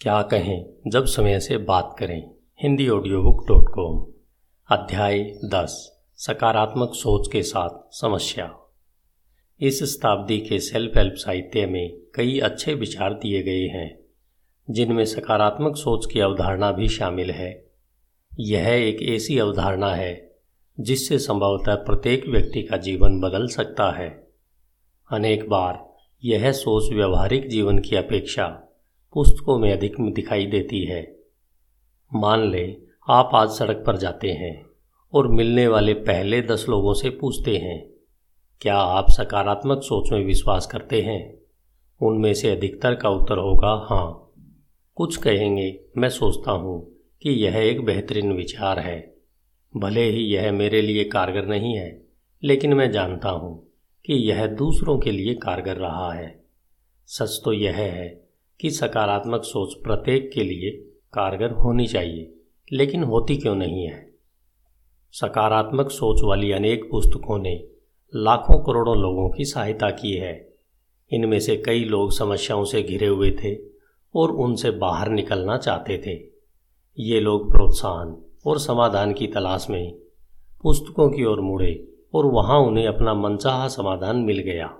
क्या कहें, जब समय से बात करें। Hindi audio book dot com अध्याय दस, सकारात्मक सोच के साथ समस्या। इस शताब्दी के सेल्फ हेल्प साहित्य में कई अच्छे विचार दिए गए हैं, जिनमें सकारात्मक सोच की अवधारणा भी शामिल है। यह एक ऐसी अवधारणा है, जिससे संभवतः प्रत्येक व्यक्ति का जीवन बदल सकता है। अनेक बार यह सोच व्यवहारिक जीवन की अपेक्षा पुस्तकों में अधिक दिखाई देती है। मान लें, आप आज सड़क पर जाते हैं और मिलने वाले पहले दस लोगों से पूछते हैं, क्या आप सकारात्मक सोच में विश्वास करते हैं? उनमें से अधिकतर का उत्तर होगा हाँ। कुछ कहेंगे, मैं सोचता हूँ कि यह एक बेहतरीन विचार है। भले ही यह मेरे लिए कारगर नहीं है, लेकिन मैं जानता हूँ कि यह दूसरों के लिए कारगर रहा है। सच तो यह है कि सकारात्मक सोच प्रत्येक के लिए कारगर होनी चाहिए, लेकिन होती क्यों नहीं है? सकारात्मक सोच वाली अनेक पुस्तकों ने लाखों करोड़ों लोगों की सहायता की है। इनमें से कई लोग समस्याओं से घिरे हुए थे और उनसे बाहर निकलना चाहते थे। ये लोग प्रोत्साहन और समाधान की तलाश में पुस्तकों की ओर मुड़े और वहाँ उन्हें अपना मनचाहा समाधान मिल गया।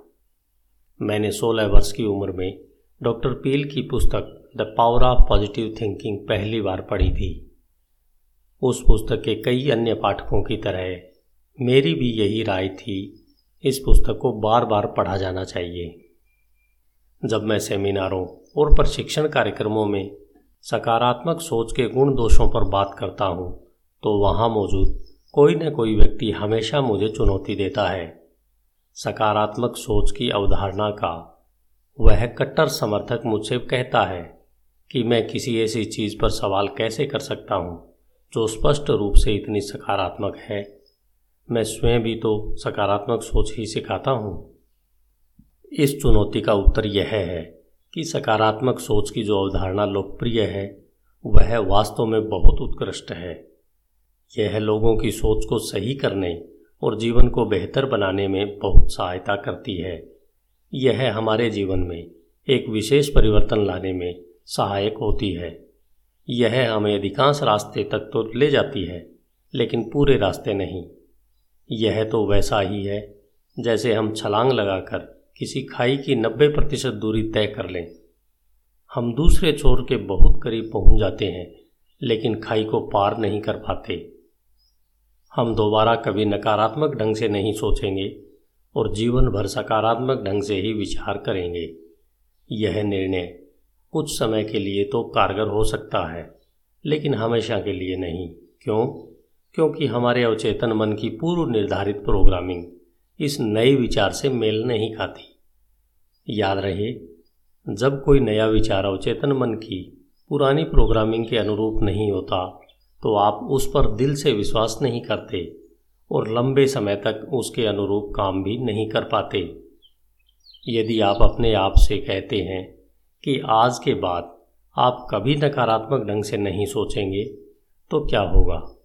मैंने सोलह वर्ष की उम्र में डॉक्टर पील की पुस्तक the power of positive thinking पहली बार पढ़ी थी। उस पुस्तक के कई अन्य पाठकों की तरह, मेरी भी यही राय थी, इस पुस्तक को बार बार पढ़ा जाना चाहिए। जब मैं सेमिनारों और प्रशिक्षण कार्यक्रमों में सकारात्मक सोच के गुण दोषों पर बात करता हूँ तो वहाँ मौजूद कोई न कोई व्यक्ति हमेशा मुझे चुनौती देता है। सकारात्मक सोच की अवधारणा का वह कट्टर समर्थक मुझसे कहता है कि मैं किसी ऐसी चीज़ पर सवाल कैसे कर सकता हूँ, जो स्पष्ट रूप से इतनी सकारात्मक है? मैं स्वयं भी तो सकारात्मक सोच ही सिखाता हूँ। इस चुनौती का उत्तर यह है कि सकारात्मक सोच की जो अवधारणा लोकप्रिय है, वह वास्तव में बहुत उत्कृष्ट है। यह लोगों की सोच को सही करने और जीवन को बेहतर बनाने में बहुत सहायता करती है। यह हमारे जीवन में एक विशेष परिवर्तन लाने में सहायक होती है। यह हमें अधिकांश रास्ते तक तो ले जाती है, लेकिन पूरे रास्ते नहीं। यह तो वैसा ही है, जैसे हम छलांग लगाकर किसी खाई की नब्बे प्रतिशत दूरी तय कर लें। हम दूसरे छोर के बहुत करीब पहुँच जाते हैं, लेकिन खाई को पार नहीं कर पाते। हम दोबारा कभी नकारात्मक ढंग से नहीं सोचेंगे। और जीवन भर सकारात्मक ढंग से ही विचार करेंगे। यह निर्णय कुछ समय के लिए तो कारगर हो सकता है, लेकिन हमेशा के लिए नहीं। क्यों? क्योंकि हमारे अवचेतन मन की पूर्व निर्धारित प्रोग्रामिंग इस नए विचार से मेल नहीं खाती। याद रहे, जब कोई नया विचार अवचेतन मन की पुरानी प्रोग्रामिंग के अनुरूप नहीं होता तो आप उस पर दिल से विश्वास नहीं करते। और लंबे समय तक उसके अनुरूप काम भी नहीं कर पाते। यदि आप अपने आप से कहते हैं कि आज के बाद आप कभी नकारात्मक ढंग से नहीं सोचेंगे तो क्या होगा?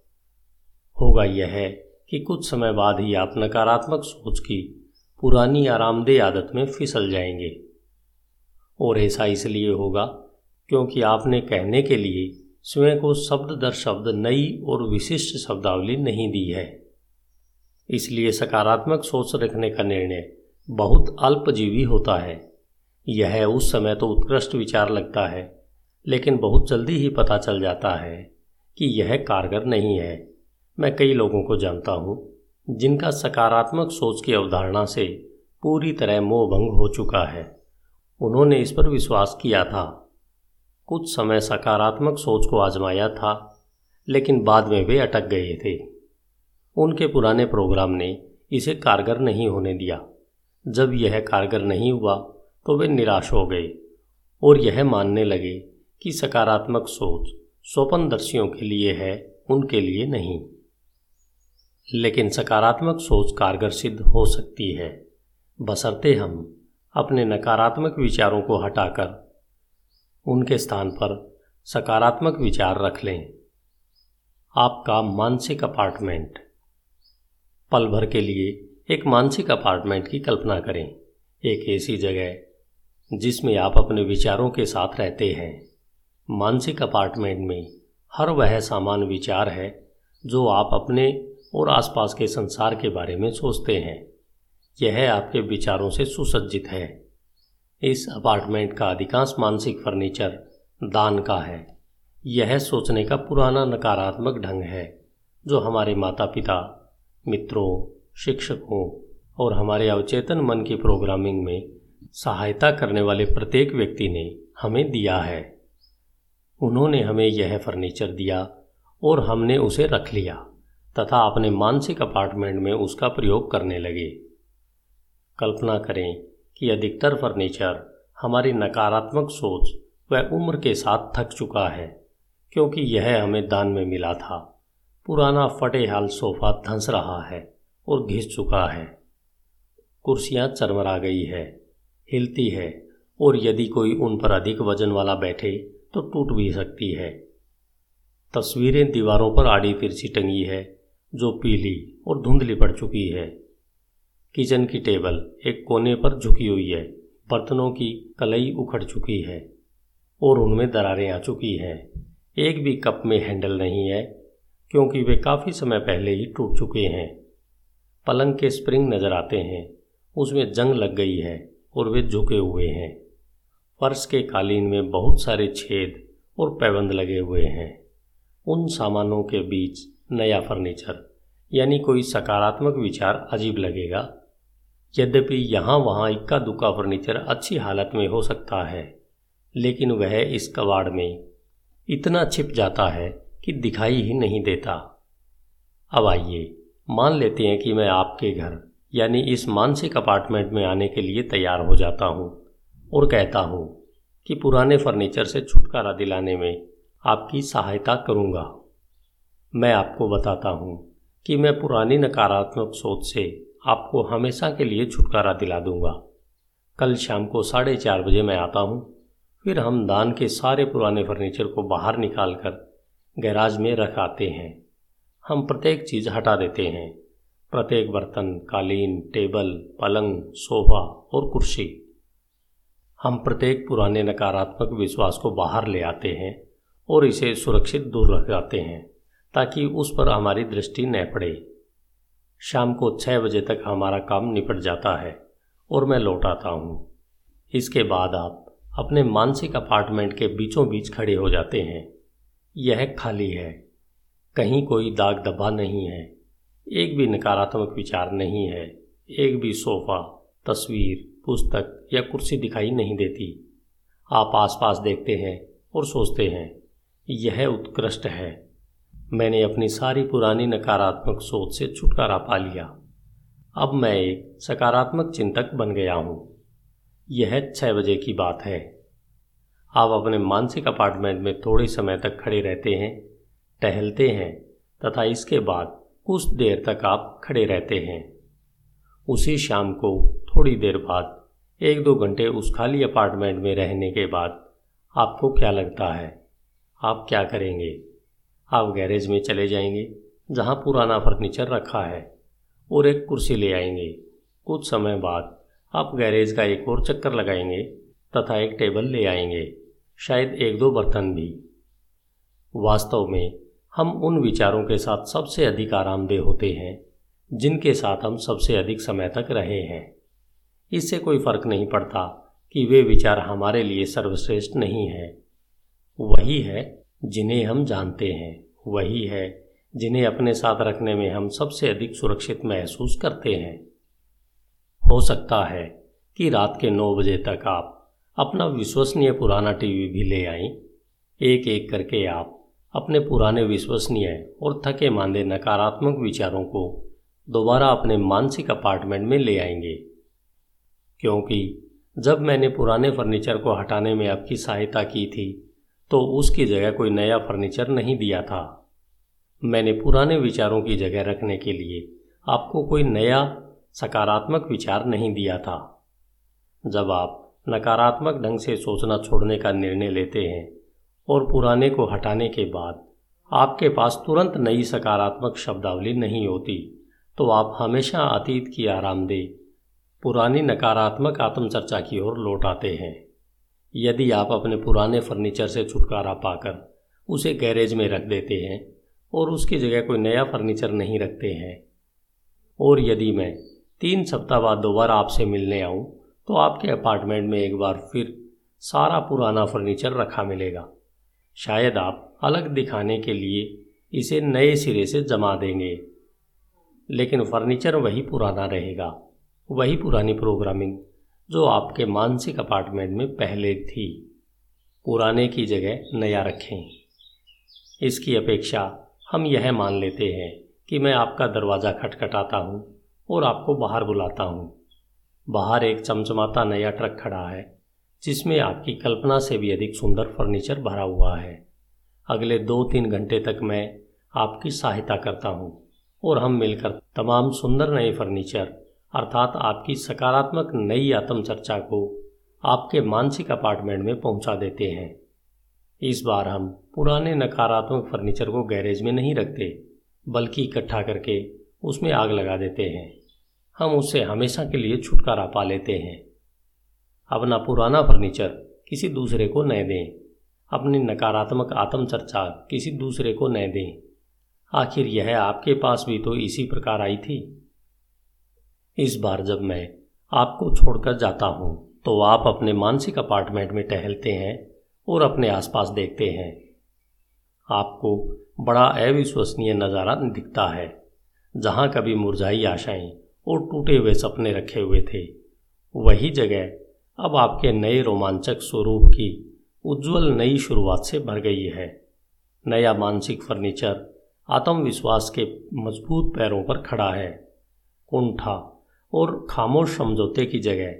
होगा यह है कि कुछ समय बाद ही आप नकारात्मक सोच की पुरानी आरामदेह आदत में फिसल जाएँगे। और ऐसा इसलिए होगा क्योंकि आपने कहने के लिए स्वयं को शब्द दर शब्द नई और विशिष्ट शब्दावली नहीं दी है। इसलिए सकारात्मक सोच रखने का निर्णय बहुत अल्पजीवी होता है। यह उस समय तो उत्कृष्ट विचार लगता है, लेकिन बहुत जल्दी ही पता चल जाता है कि यह कारगर नहीं है। मैं कई लोगों को जानता हूँ, जिनका सकारात्मक सोच की अवधारणा से पूरी तरह मोहभंग हो चुका है। उन्होंने इस पर विश्वास किया था। कुछ समय सकारात्मक सोच को आजमाया था, लेकिन बाद में वे अटक गए थे। उनके पुराने प्रोग्राम ने इसे कारगर नहीं होने दिया। जब यह कारगर नहीं हुआ तो वे निराश हो गए और यह मानने लगे कि सकारात्मक सोच स्वपनदर्शियों के लिए है, उनके लिए नहीं। लेकिन सकारात्मक सोच कारगर सिद्ध हो सकती है। बसरते हम अपने नकारात्मक विचारों को हटाकर उनके स्थान पर सकारात्मक विचार रख लें। आपका मानसिक अपार्टमेंट पल भर के लिए एक मानसिक अपार्टमेंट की कल्पना करें। एक ऐसी जगह जिसमें आप अपने विचारों के साथ रहते हैं। मानसिक अपार्टमेंट में हर वह सामान विचार है जो आप अपने और आसपास के संसार के बारे में सोचते हैं। यह आपके विचारों से सुसज्जित है। इस अपार्टमेंट का अधिकांश मानसिक फर्नीचर दान का है। यह सोचने का पुराना नकारात्मक ढंग है जो हमारे माता पिता मित्रों, शिक्षकों और हमारे अवचेतन मन की प्रोग्रामिंग में सहायता करने वाले प्रत्येक व्यक्ति ने हमें दिया है। उन्होंने हमें यह फर्नीचर दिया और हमने उसे रख लिया तथा अपने मानसिक अपार्टमेंट में उसका प्रयोग करने लगे। कल्पना करें कि अधिकतर फर्नीचर हमारी नकारात्मक सोच व उम्र के साथ थक चुका है, क्योंकि यह हमें दान में मिला था। पुराना फटे हाल सोफा धंस रहा है और घिस चुका है। कुर्सियाँ चरमरा गई है, हिलती है और यदि कोई उन पर अधिक वज़न वाला बैठे तो टूट भी सकती है। तस्वीरें दीवारों पर आड़ी तिरछी टंगी है, जो पीली और धुंधली पड़ चुकी है। किचन की टेबल एक कोने पर झुकी हुई है, बर्तनों की कलई उखड़ चुकी है और उनमें दरारें आ चुकी हैं। एक भी कप में हैंडल नहीं है क्योंकि वे काफ़ी समय पहले ही टूट चुके हैं। पलंग के स्प्रिंग नज़र आते हैं। उसमें जंग लग गई है और वे झुके हुए हैं। फर्श के कालीन में बहुत सारे छेद और पैबंद लगे हुए हैं। उन सामानों के बीच नया फर्नीचर, यानी कोई सकारात्मक विचार अजीब लगेगा। यद्यपि यहाँ वहाँ इक्का दुक्का फर्नीचर अच्छी हालत में हो सकता है, लेकिन वह इस कबाड़ में इतना छिप जाता है कि दिखाई ही नहीं देता। अब आइए, मान लेते हैं कि मैं आपके घर, यानी इस मानसिक अपार्टमेंट में आने के लिए तैयार हो जाता हूँ और कहता हूँ कि पुराने फर्नीचर से छुटकारा दिलाने में आपकी सहायता करूँगा। मैं आपको बताता हूँ कि मैं पुरानी नकारात्मक सोच से आपको हमेशा के लिए छुटकारा दिला दूँगा। कल शाम को साढ़े चार बजे मैं आता हूँ, फिर हम दान के सारे पुराने फर्नीचर को बाहर निकाल कर गैराज में रख आते हैं। हम प्रत्येक चीज़ हटा देते हैं। प्रत्येक बर्तन, कालीन, टेबल, पलंग, सोफा और कुर्सी। हम प्रत्येक पुराने नकारात्मक विश्वास को बाहर ले आते हैं और इसे सुरक्षित दूर रख जाते हैं ताकि उस पर हमारी दृष्टि न पड़े। शाम को छः बजे तक हमारा काम निपट जाता है और मैं लौट आता हूँ। इसके बाद आप अपने मानसिक अपार्टमेंट के बीचों बीच खड़े हो जाते हैं। यह खाली है। कहीं कोई दाग दबा नहीं है। एक भी नकारात्मक विचार नहीं है। एक भी सोफा, तस्वीर, पुस्तक या कुर्सी दिखाई नहीं देती। आप आसपास देखते हैं और सोचते हैं, यह उत्कृष्ट है। मैंने अपनी सारी पुरानी नकारात्मक सोच से छुटकारा पा लिया। अब मैं एक सकारात्मक चिंतक बन गया हूँ। यह छः बजे की बात है। आप अपने मानसिक अपार्टमेंट में थोड़े समय तक खड़े रहते हैं, टहलते हैं, तथा इसके बाद कुछ देर तक आप खड़े रहते हैं। उसी शाम को थोड़ी देर बाद, एक दो घंटे उस खाली अपार्टमेंट में रहने के बाद आपको क्या लगता है? आप क्या करेंगे? आप गैरेज में चले जाएँगे, जहाँ पुराना फर्नीचर रखा है, और एक कुर्सी ले आएँगे। कुछ समय बाद आप गैरेज का एक और चक्कर लगाएँगे, तथा एक टेबल ले आएँगे। शायद एक दो बर्तन भी। वास्तव में, हम उन विचारों के साथ सबसे अधिक आरामदेह होते हैं, जिनके साथ हम सबसे अधिक समय तक रहे हैं। इससे कोई फ़र्क नहीं पड़ता कि वे विचार हमारे लिए सर्वश्रेष्ठ नहीं है। वही है जिन्हें हम जानते हैं, वही है जिन्हें अपने साथ रखने में हम सबसे अधिक सुरक्षित महसूस करते हैं। हो सकता है कि रात के नौ बजे तक आप अपना विश्वसनीय पुराना टीवी भी ले आएँ एक एक करके आप अपने पुराने विश्वसनीय और थके मांदे नकारात्मक विचारों को दोबारा अपने मानसिक अपार्टमेंट में ले आएँगे। क्योंकि जब मैंने पुराने फर्नीचर को हटाने में आपकी सहायता की थी तो उसकी जगह कोई नया फर्नीचर नहीं दिया था। मैंने पुराने विचारों की जगह रखने के लिए आपको कोई नया सकारात्मक विचार नहीं दिया था। जब आप नकारात्मक ढंग से सोचना छोड़ने का निर्णय लेते हैं और पुराने को हटाने के बाद आपके पास तुरंत नई सकारात्मक शब्दावली नहीं होती तो आप हमेशा अतीत की आरामदेह पुरानी नकारात्मक आत्मचर्चा की ओर लौट आते हैं। यदि आप अपने पुराने फर्नीचर से छुटकारा पाकर उसे गैरेज में रख देते हैं और उसकी जगह कोई नया फर्नीचर नहीं रखते हैं, और यदि मैं तीन सप्ताह बाद दोबारा आपसे मिलने आऊँ तो आपके अपार्टमेंट में एक बार फिर सारा पुराना फर्नीचर रखा मिलेगा। शायद आप अलग दिखाने के लिए इसे नए सिरे से जमा देंगे। लेकिन फर्नीचर वही पुराना रहेगा, वही पुरानी प्रोग्रामिंग जो आपके मानसिक अपार्टमेंट में पहले थी। पुराने की जगह नया रखें। इसकी अपेक्षा हम यह मान लेते हैं कि मैं आपका दरवाज़ा खटखटाता हूँ और आपको बाहर बुलाता हूँ। बाहर एक चमचमाता नया ट्रक खड़ा है, जिसमें आपकी कल्पना से भी अधिक सुंदर फर्नीचर भरा हुआ है। अगले दो तीन घंटे तक मैं आपकी सहायता करता हूँ और हम मिलकर तमाम सुंदर नए फर्नीचर, अर्थात आपकी सकारात्मक नई आत्मचर्चा को आपके मानसिक अपार्टमेंट में पहुँचा देते हैं। इस बार हम पुराने नकारात्मक फर्नीचर को गैरेज में नहीं रखते, बल्कि इकट्ठा करके उसमें आग लगा देते हैं। हम उससे हमेशा के लिए छुटकारा पा लेते हैं। अपना पुराना फर्नीचर किसी दूसरे को न दें। अपनी नकारात्मक आत्मचर्चा किसी दूसरे को न दें। आखिर यह आपके पास भी तो इसी प्रकार आई थी। इस बार जब मैं आपको छोड़कर जाता हूँ तो आप अपने मानसिक अपार्टमेंट में टहलते हैं और अपने आसपास देखते हैं। आपको बड़ा अविश्वसनीय नज़ारा दिखता है, जहाँ कभी मुरझाई आशाएँ और टूटे हुए सपने रखे हुए थे। वही जगह अब आपके नए रोमांचक स्वरूप की उज्जवल नई शुरुआत से भर गई है। नया मानसिक फर्नीचर, आत्मविश्वास के मज़बूत पैरों पर खड़ा है। कुंठा और खामोश समझौते की जगह,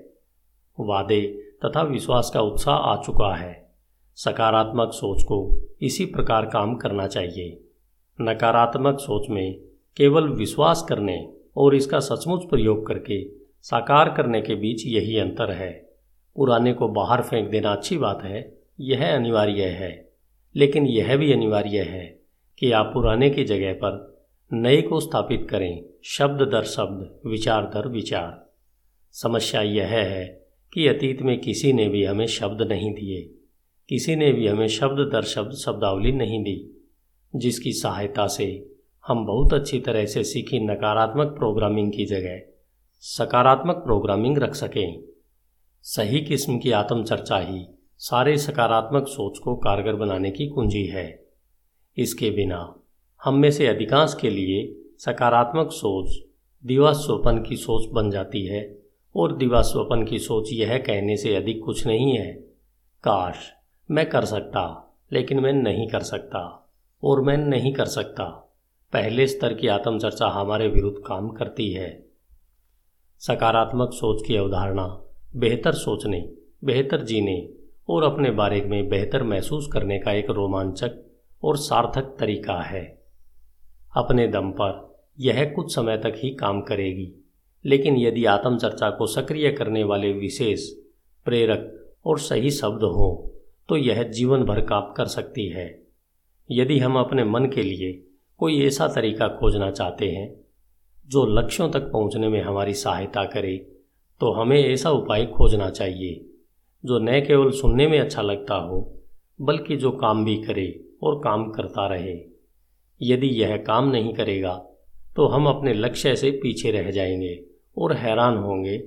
वादे तथा विश्वास का उत्साह आ चुका है। सकारात्मक सोच को इसी प्रकार काम करना चाहिए। नकारात्मक सोच में केवल विश्वास करने और इसका सचमुच प्रयोग करके साकार करने के बीच यही अंतर है। पुराने को बाहर फेंक देना अच्छी बात है, यह अनिवार्य है। लेकिन यह भी अनिवार्य है कि आप पुराने की जगह पर नए को स्थापित करें, शब्द दर शब्द, विचार दर विचार। समस्या यह है कि अतीत में किसी ने भी हमें शब्द नहीं दिए, किसी ने भी हमें शब्द दर शब्द शब्दावली नहीं दी, जिसकी सहायता से हम बहुत अच्छी तरह से सीखी नकारात्मक प्रोग्रामिंग की जगह। सकारात्मक प्रोग्रामिंग रख सकें। सही किस्म की आत्मचर्चा ही सारे सकारात्मक सोच को कारगर बनाने की कुंजी है। इसके बिना हम में से अधिकांश के लिए सकारात्मक सोच दिवा स्वपन की सोच बन जाती है और दिवा स्वपन की सोच यह कहने से अधिक कुछ नहीं है। काश मैं कर सकता, लेकिन मैं नहीं कर सकता और मैं नहीं कर सकता। पहले स्तर की आत्मचर्चा हमारे विरुद्ध काम करती है। सकारात्मक सोच की अवधारणा, बेहतर सोचने, बेहतर जीने और अपने बारे में बेहतर महसूस करने का एक रोमांचक और सार्थक तरीका है। अपने दम पर यह कुछ समय तक ही काम करेगी, लेकिन यदि आत्मचर्चा को सक्रिय करने वाले विशेष, प्रेरक और सही शब्द हों तो यह जीवन भर काम कर सकती है। यदि हम अपने मन के लिए कोई ऐसा तरीका खोजना चाहते हैं जो लक्ष्यों तक पहुँचने में हमारी सहायता करे तो हमें ऐसा उपाय खोजना चाहिए, जो न केवल सुनने में अच्छा लगता हो, बल्कि जो काम भी करे और काम करता रहे। यदि यह काम नहीं करेगा तो हम अपने लक्ष्य से पीछे रह जाएँगे और हैरान होंगे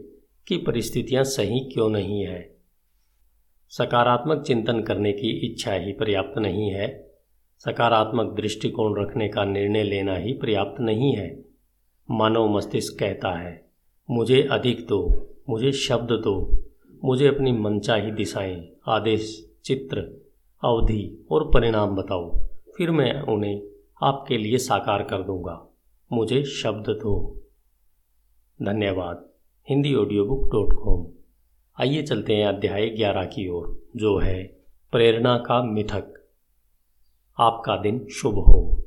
कि परिस्थितियाँ सही क्यों नहीं है। सकारात्मक चिंतन करने की इच्छा ही पर्याप्त नहीं है। सकारात्मक दृष्टिकोण रखने का निर्णय लेना ही पर्याप्त नहीं है। मानव मस्तिष्क कहता है, मुझे अधिक दो, मुझे शब्द दो, मुझे अपनी मनचाही दिशाएँ, आदेश, चित्र, अवधि और परिणाम बताओ, फिर मैं उन्हें आपके लिए साकार कर दूँगा। मुझे शब्द दो। धन्यवाद। Hindi audio book dot com आइए चलते हैं अध्याय ग्यारह की ओर, जो है प्रेरणा का मिथक। आपका दिन शुभ हो।